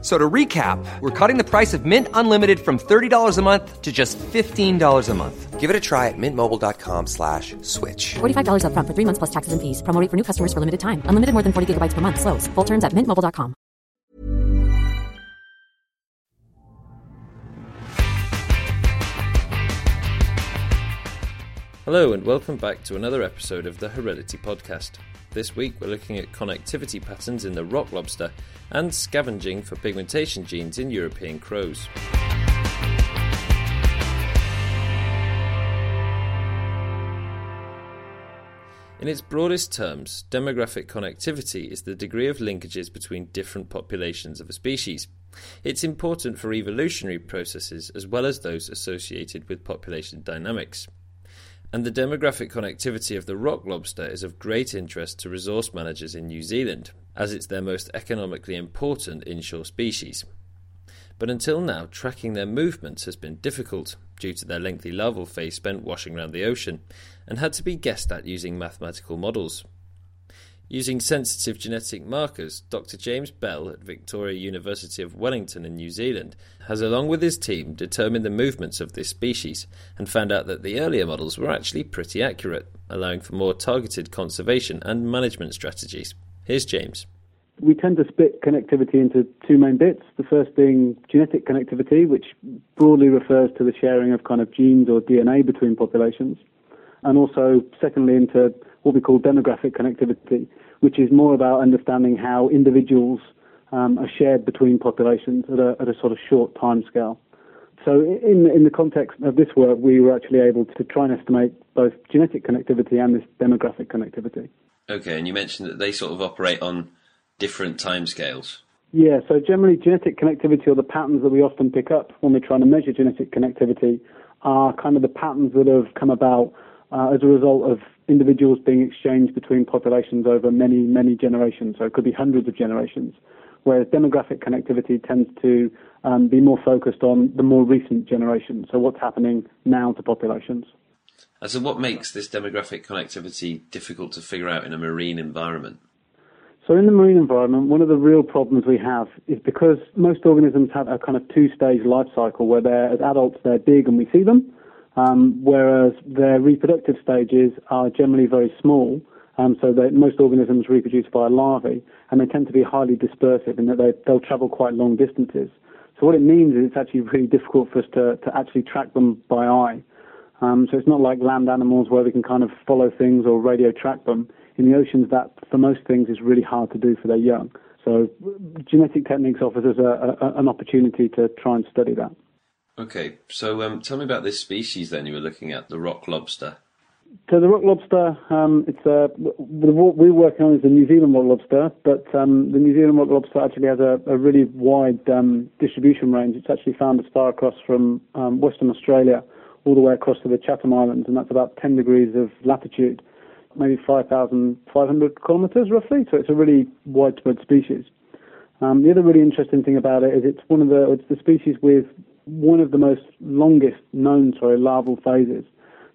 So to recap, we're cutting the price of Mint Unlimited from $30 a month to just $15 a month. Give it a try at mintmobile.com slash switch. $45 up front for three months plus taxes and fees. Promo rate for new customers for limited time. Unlimited more than 40 gigabytes per month. Slows. Full terms at mintmobile.com. Hello and welcome back to another episode of the Heredity Podcast. This week we're looking at connectivity patterns in the rock lobster and scavenging for pigmentation genes in European crows. In its broadest terms, demographic connectivity is the degree of linkages between different populations of a species. It's important for evolutionary processes as well as those associated with population dynamics. And the demographic connectivity of the rock lobster is of great interest to resource managers in New Zealand, as it's their most economically important inshore species. But until now, tracking their movements has been difficult due to their lengthy larval phase spent washing around the ocean and had to be guessed at using mathematical models. Using sensitive genetic markers, Dr. James Bell at Victoria University of Wellington in New Zealand has, along with his team, determined the movements of this species and found out that the earlier models were actually pretty accurate, allowing for more targeted conservation and management strategies. Here's James. We tend to split connectivity into two main bits. The first being genetic connectivity, which broadly refers to the sharing of kind of genes or DNA between populations. And also, secondly, into what we call demographic connectivity, which is more about understanding how individuals um, are shared between populations at a, at a sort of short time scale. So, in, in the context of this work, we were actually able to try and estimate both genetic connectivity and this demographic connectivity. Okay, and you mentioned that they sort of operate on different timescales. Yeah, so generally, genetic connectivity or the patterns that we often pick up when we're trying to measure genetic connectivity are kind of the patterns that have come about uh, as a result of individuals being exchanged between populations over many, many generations. So it could be hundreds of generations. Whereas demographic connectivity tends to um, be more focused on the more recent generations. So what's happening now to populations. And so, what makes this demographic connectivity difficult to figure out in a marine environment? So, in the marine environment, one of the real problems we have is because most organisms have a kind of two stage life cycle where they're, as adults, they're big and we see them, um, whereas their reproductive stages are generally very small. Um, so that most organisms reproduce via larvae, and they tend to be highly dispersive in that they, they'll travel quite long distances. So what it means is it's actually really difficult for us to, to actually track them by eye. Um, so it's not like land animals where we can kind of follow things or radio track them. In the oceans, that for most things is really hard to do for their young. So genetic techniques offers us a, a, an opportunity to try and study that. Okay, so um, tell me about this species then you were looking at, the rock lobster. So the rock lobster, um, it's uh, what we're working on is the New Zealand rock lobster, but um, the New Zealand rock lobster actually has a, a really wide um, distribution range. It's actually found as far across from um, Western Australia all the way across to the Chatham Islands, and that's about 10 degrees of latitude, maybe 5,500 kilometres roughly. So it's a really widespread species. Um, the other really interesting thing about it is it's one of the it's the species with one of the most longest known sorry, larval phases.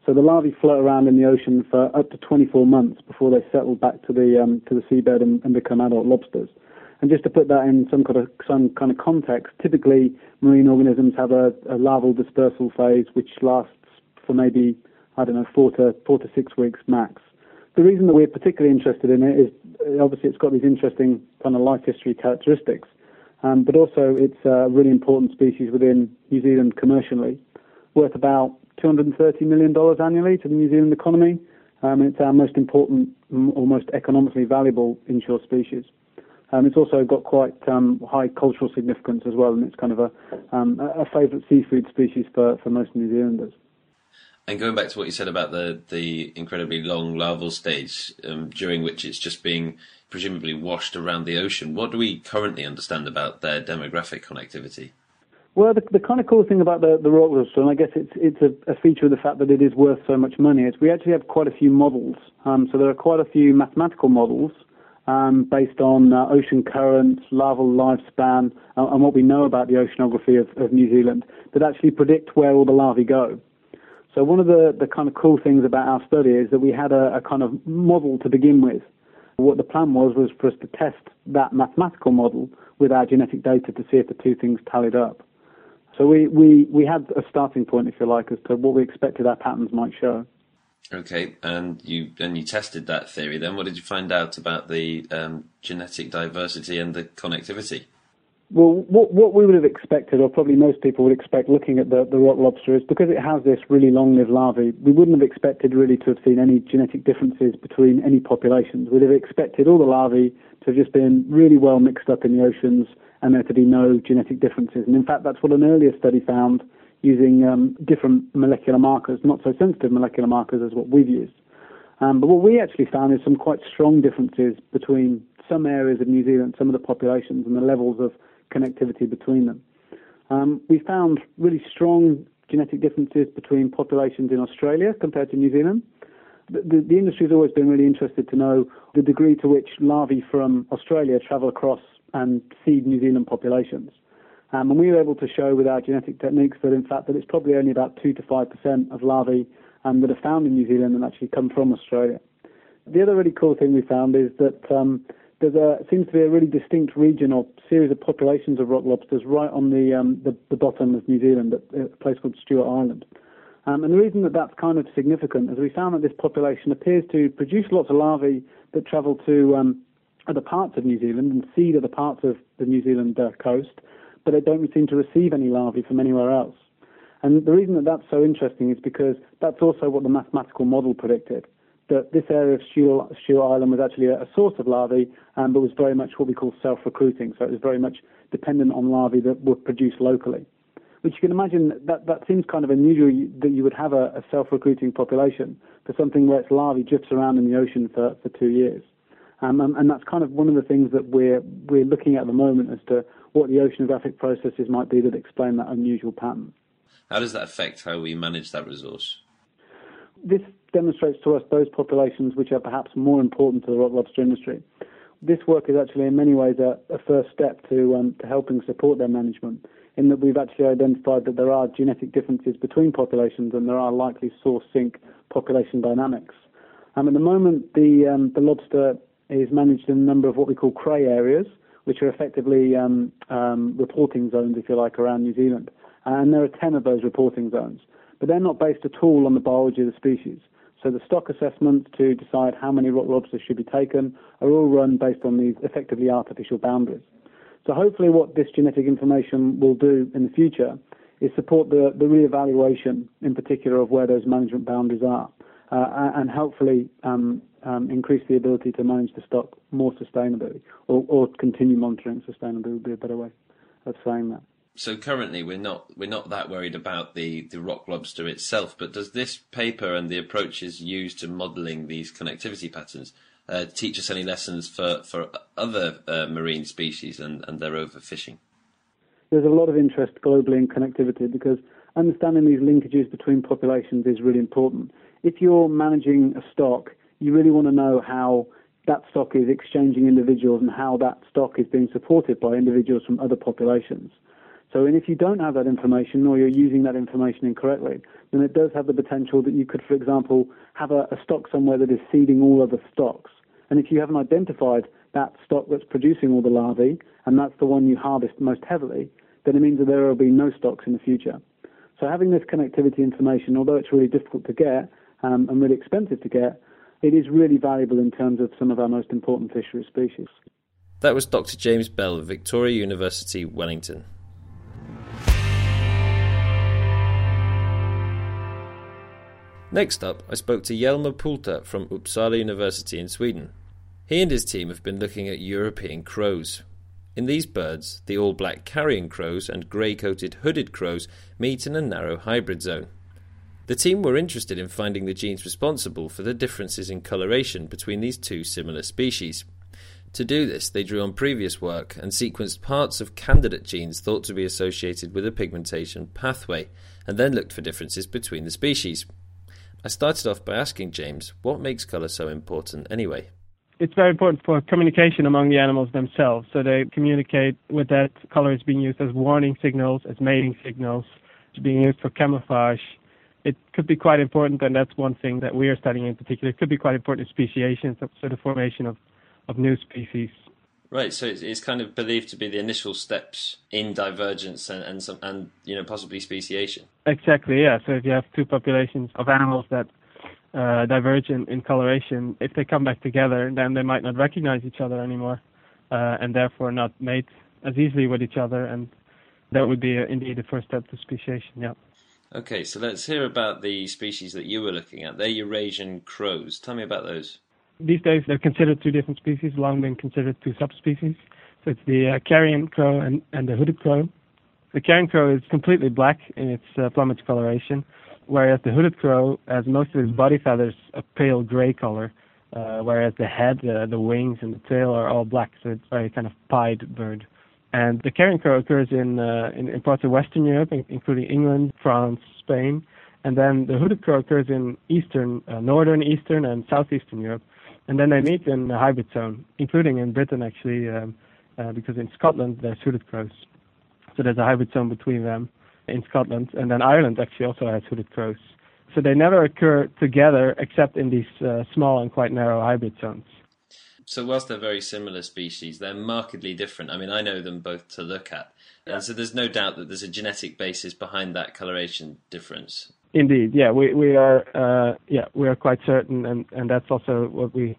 So the larvae float around in the ocean for up to 24 months before they settle back to the um, to the seabed and, and, become adult lobsters. And just to put that in some kind of some kind of context, typically marine organisms have a, a larval dispersal phase which lasts for maybe I don't know four to four to six weeks max. The reason that we're particularly interested in it is obviously it's got these interesting kind of life history characteristics. Um, but also it's a really important species within New Zealand commercially, worth about $230 million annually to the New Zealand economy. Um, it's our most important or most economically valuable inshore species. Um, it's also got quite um, high cultural significance as well, and it's kind of a, um, a favourite seafood species for, for most New Zealanders. And going back to what you said about the, the incredibly long larval stage, um, during which it's just being presumably washed around the ocean. What do we currently understand about their demographic connectivity? Well, the, the kind of cool thing about the, the rock lobster, and I guess it's it's a, a, feature of the fact that it is worth so much money, is we actually have quite a few models. Um, so there are quite a few mathematical models um, based on uh, ocean currents, larval lifespan, uh, and what we know about the oceanography of, of, New Zealand that actually predict where all the larvae go. So one of the, the kind of cool things about our study is that we had a, a kind of model to begin with. What the plan was was for us to test that mathematical model with our genetic data to see if the two things tallied up. So we, we, we had a starting point, if you like, as to what we expected our patterns might show. Okay, and you and you tested that theory. Then, what did you find out about the um, genetic diversity and the connectivity? Well, what, what we would have expected, or probably most people would expect, looking at the, the rock lobster, is because it has this really long-lived larvae, we wouldn't have expected really to have seen any genetic differences between any populations. We'd have expected all the larvae to have just been really well mixed up in the oceans and there to be no genetic differences. And in fact, that's what an earlier study found using um, different molecular markers, not so sensitive molecular markers as what we've used. Um, but what we actually found is some quite strong differences between some areas of New Zealand, some of the populations, and the levels of connectivity between them. Um, we found really strong genetic differences between populations in Australia compared to New Zealand. The, the, the industry has always been really interested to know the degree to which larvae from Australia travel across and seed New Zealand populations. Um, and we were able to show with our genetic techniques that in fact that it's probably only about 2 to 5% of larvae um, that are found in New Zealand and actually come from Australia. The other really cool thing we found is that um, there's a seems to be a really distinct region or series of populations of rock lobsters right on the um, the, the, bottom of New Zealand at a place called Stewart Island. Um, and the reason that that's kind of significant is we found that this population appears to produce lots of larvae that travel to um, other parts of New Zealand and seed other parts of the New Zealand uh, coast, but they don't seem to receive any larvae from anywhere else. And the reason that that's so interesting is because that's also what the mathematical model predicted. That this area of Stewart, Island was actually a, a source of larvae, um, but was very much what we call self-recruiting. So it was very much dependent on larvae that were produced locally. Which you can imagine that that seems kind of unusual that you would have a, a self-recruiting population for something where its larvae drifts around in the ocean for, for two years. Um, and, and, that's kind of one of the things that we're we're looking at at the moment as to what the oceanographic processes might be that explain that unusual pattern. How does that affect how we manage that resource? This demonstrates to us those populations which are perhaps more important to the rock lobster industry. This work is actually in many ways a, a first step to um, to helping support their management. In that we've actually identified that there are genetic differences between populations and there are likely source sink population dynamics. Um, at the moment, the um, the lobster is managed in a number of what we call cray areas, which are effectively um, um, reporting zones, if you like, around New Zealand. And there are 10 of those reporting zones. But they're not based at all on the biology of the species. So the stock assessments to decide how many rock lobsters should be taken are all run based on these effectively artificial boundaries. So hopefully what this genetic information will do in the future is support the, the re-evaluation in particular of where those management boundaries are uh, and hopefully um, um, increase the ability to manage the stock more sustainably, or, or continue monitoring sustainably would be a better way of saying that. So currently, we're not we're not that worried about the, the rock lobster itself. But does this paper and the approaches used to modelling these connectivity patterns uh, teach us any lessons for for other uh, marine species and, and their overfishing? There's a lot of interest globally in connectivity because understanding these linkages between populations is really important. If you're managing a stock you really want to know how that stock is exchanging individuals and how that stock is being supported by individuals from other populations. So, and if you don't have that information or you're using that information incorrectly, then it does have the potential that you could, for example, have a, a stock somewhere that is seeding all other stocks. And if you haven't identified that stock that's producing all the larvae, and that's the one you harvest most heavily, then it means that there will be no stocks in the future. So having this connectivity information, although it's really difficult to get um, and really expensive to get, it is really valuable in terms of some of our most important fishery species. That was Dr. James Bell of Victoria University, Wellington. Next up, I spoke to Jelmer Poelstra from Uppsala University in Sweden. He and his team have been looking at European crows. In these birds, the all black carrion crows and grey coated hooded crows meet in a narrow hybrid zone. The team were interested in finding the genes responsible for the differences in coloration between these two similar species. To do this, they drew on previous work and sequenced parts of candidate genes thought to be associated with a pigmentation pathway, and then looked for differences between the species. I started off by asking James what makes colour so important anyway. it's very important for communication among the animals themselves. So they communicate with that colour is being used as warning signals, as mating signals, it's being used for camouflage. It could be quite important, and that's one thing that we are studying in particular. It could be quite important in speciation, so the formation of, of new species. Right, so it's, it's kind of believed to be the initial steps in divergence and and, some, and you know possibly speciation. Exactly, yeah. So if you have two populations of animals that uh, diverge in, in coloration, if they come back together, then they might not recognize each other anymore, uh, and therefore not mate as easily with each other, and that would be uh, indeed the first step to speciation. Yeah. Okay, so let's hear about the species that you were looking at. They're Eurasian crows. Tell me about those. These days, they're considered two different species, long been considered two subspecies. So it's the uh, carrion crow and, and the hooded crow. The carrion crow is completely black in its uh, plumage coloration, whereas the hooded crow has most of its body feathers a pale gray color, uh, whereas the head, uh, the wings, and the tail are all black. So it's a very kind of pied bird. And the carrion crow occurs in, uh, in, in parts of Western Europe, including England, France, Spain, and then the hooded crow occurs in eastern, uh, northern, eastern, and southeastern Europe. And then they meet in the hybrid zone, including in Britain actually, um, uh, because in Scotland they're hooded crows. So there's a hybrid zone between them in Scotland, and then Ireland actually also has hooded crows. So they never occur together except in these uh, small and quite narrow hybrid zones. So whilst they're very similar species, they're markedly different. I mean, I know them both to look at, and so there's no doubt that there's a genetic basis behind that coloration difference. Indeed, yeah, we we are uh, yeah we are quite certain, and and that's also what we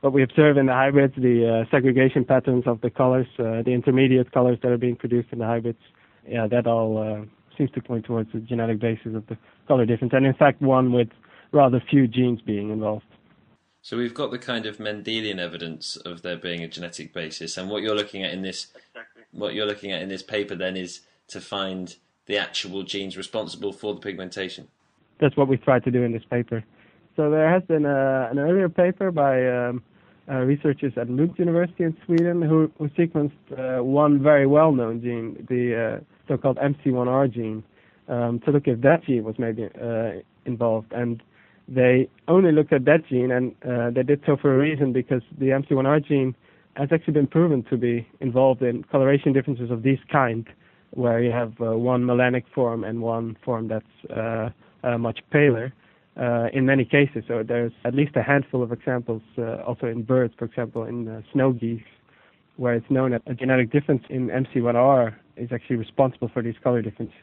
what we observe in the hybrids, the uh, segregation patterns of the colors, uh, the intermediate colors that are being produced in the hybrids. Yeah, that all uh, seems to point towards the genetic basis of the color difference, and in fact, one with rather few genes being involved. So we've got the kind of Mendelian evidence of there being a genetic basis, and what you're looking at in this, exactly. what you're looking at in this paper, then is to find the actual genes responsible for the pigmentation. That's what we tried to do in this paper. So there has been a, an earlier paper by um, uh, researchers at Lund University in Sweden who, who sequenced uh, one very well-known gene, the uh, so-called MC1R gene, um, to look if that gene was maybe uh, involved. And they only looked at that gene, and uh, they did so for a reason because the MC1R gene has actually been proven to be involved in coloration differences of this kind, where you have uh, one melanic form and one form that's uh, uh, much paler. In many cases, so there's at least a handful of examples, also in birds, for example, in snow geese, where it's known that a genetic difference in MC1R is actually responsible for these color differences.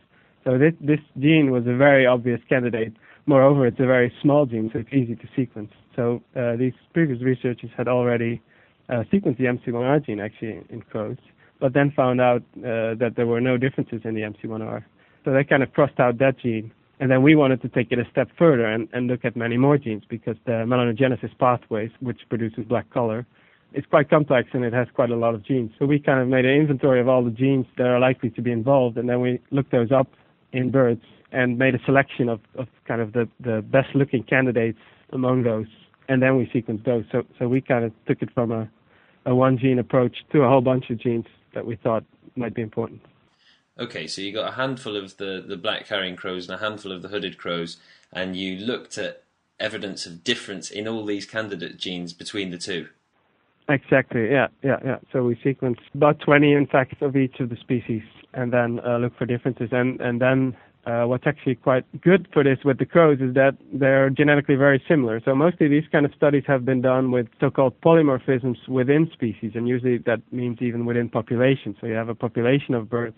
So this, this gene was a very obvious candidate. Moreover, it's a very small gene, so it's easy to sequence. So uh, these previous researchers had already uh, sequenced the MC1R gene actually in crows, but then found out uh, that there were no differences in the MC1R. So they kind of crossed out that gene. And then we wanted to take it a step further and, and look at many more genes because the melanogenesis pathways, which produces black color, is quite complex and it has quite a lot of genes. So we kind of made an inventory of all the genes that are likely to be involved, and then we looked those up in birds and made a selection of, of kind of the, the best looking candidates among those, and then we sequenced those. So, so we kind of took it from a, a one gene approach to a whole bunch of genes that we thought might be important. Okay, so you got a handful of the, the black carrion crows and a handful of the hooded crows, and you looked at evidence of difference in all these candidate genes between the two. Exactly. Yeah, yeah, yeah. So we sequenced about 20, in fact, of each of the species, and then uh, look for differences. And and then uh, what's actually quite good for this with the crows is that they're genetically very similar. So mostly these kind of studies have been done with so-called polymorphisms within species, and usually that means even within populations. So you have a population of birds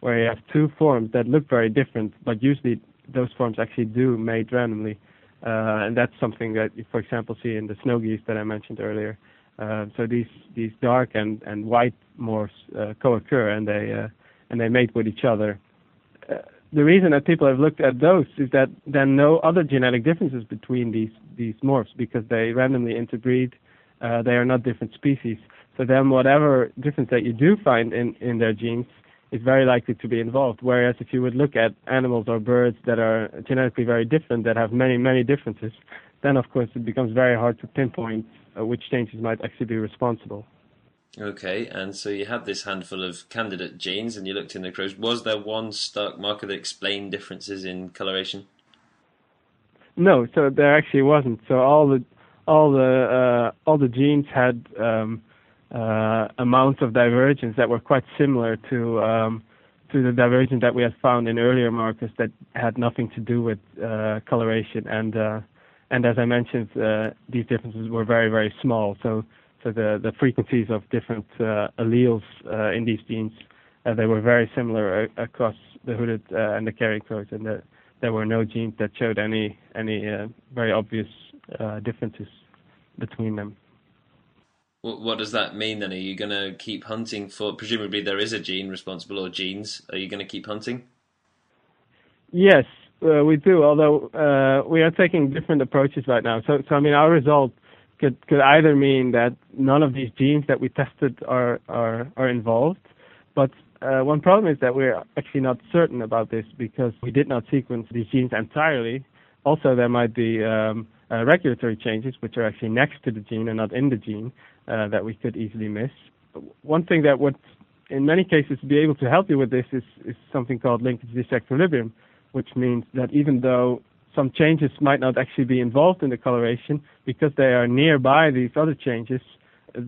where you have two forms that look very different, but usually those forms actually do mate randomly. Uh, and that's something that you, for example, see in the snow geese that I mentioned earlier. Uh, so these these dark and and white morphs uh, co-occur and they uh, and they mate with each other. The reason that people have looked at those is that then no other genetic differences between these these morphs because they randomly interbreed. Uh, they are not different species. So then whatever difference that you do find in in their genes is very likely to be involved. Whereas if you would look at animals or birds that are genetically very different, that have many, many differences, then of course it becomes very hard to pinpoint uh, which changes might actually be responsible. Okay, and so you had this handful of candidate genes and you looked in the crows. Was there one stark marker that explained differences in coloration? No, so there actually wasn't. So all the all the uh, all the genes had um, uh, amounts of divergence that were quite similar to um, to the divergence that we had found in earlier markers that had nothing to do with uh, coloration and uh, and as I mentioned, uh, these differences were very very small. So so the the frequencies of different uh, alleles uh, in these genes uh, they were very similar across the hooded uh, and the carrion crows, and the, there were no genes that showed any any uh, very obvious uh, differences between them. What, what does that mean then? Are you going to keep hunting for? Presumably, there is a gene responsible or genes. Are you going to keep hunting? Yes, uh, we do. Although uh, we are taking different approaches right now. So, so I mean, our result could could either mean that none of these genes that we tested are are are involved, but uh, one problem is that we're actually not certain about this because we did not sequence these genes entirely. Also, there might be um, uh, regulatory changes which are actually next to the gene and not in the gene uh, that we could easily miss. One thing that would, in many cases, be able to help you with this is, is something called linkage disequilibrium, which means that even though some changes might not actually be involved in the coloration, because they are nearby these other changes,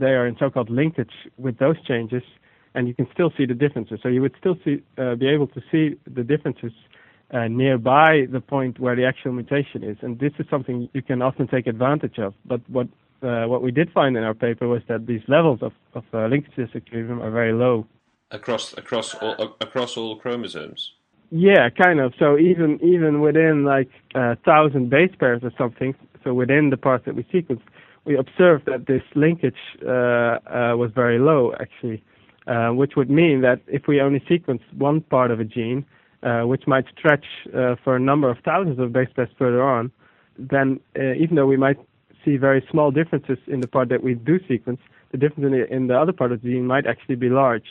they are in so-called linkage with those changes, and you can still see the differences. So you would still see, uh, be able to see the differences uh, nearby the point where the actual mutation is, and this is something you can often take advantage of. But what uh, what we did find in our paper was that these levels of, of uh, linkage disequilibrium are very low. Across across all, across all chromosomes. Yeah, kind of. So even even within like a thousand base pairs or something, so within the parts that we sequenced, we observed that this linkage uh, uh, was very low actually, uh, which would mean that if we only sequence one part of a gene, uh, which might stretch uh, for a number of thousands of base pairs further on, then uh, even though we might see very small differences in the part that we do sequence, the difference in the, in the other part of the gene might actually be large.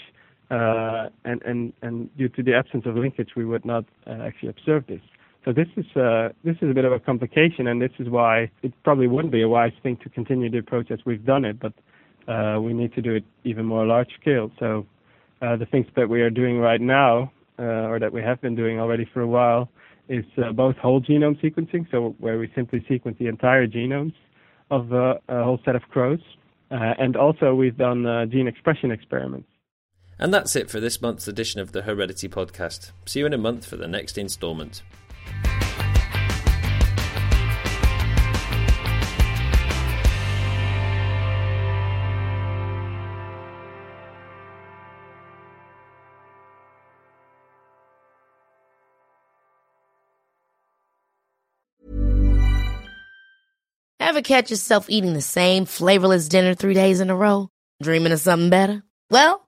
Uh, and, and, and due to the absence of linkage, we would not uh, actually observe this. So this is uh, this is a bit of a complication, and this is why it probably wouldn't be a wise thing to continue the approach as we've done it, but uh, we need to do it even more large scale. So uh, the things that we are doing right now, uh, or that we have been doing already for a while, is both whole genome sequencing, so where we simply sequence the entire genomes of a whole set of crows, and also we've done gene expression experiments. And that's it for this month's edition of the Heredity Podcast. See you in a month for the next instalment. Ever catch yourself eating the same flavorless dinner three days in a row? Dreaming of something better? Well,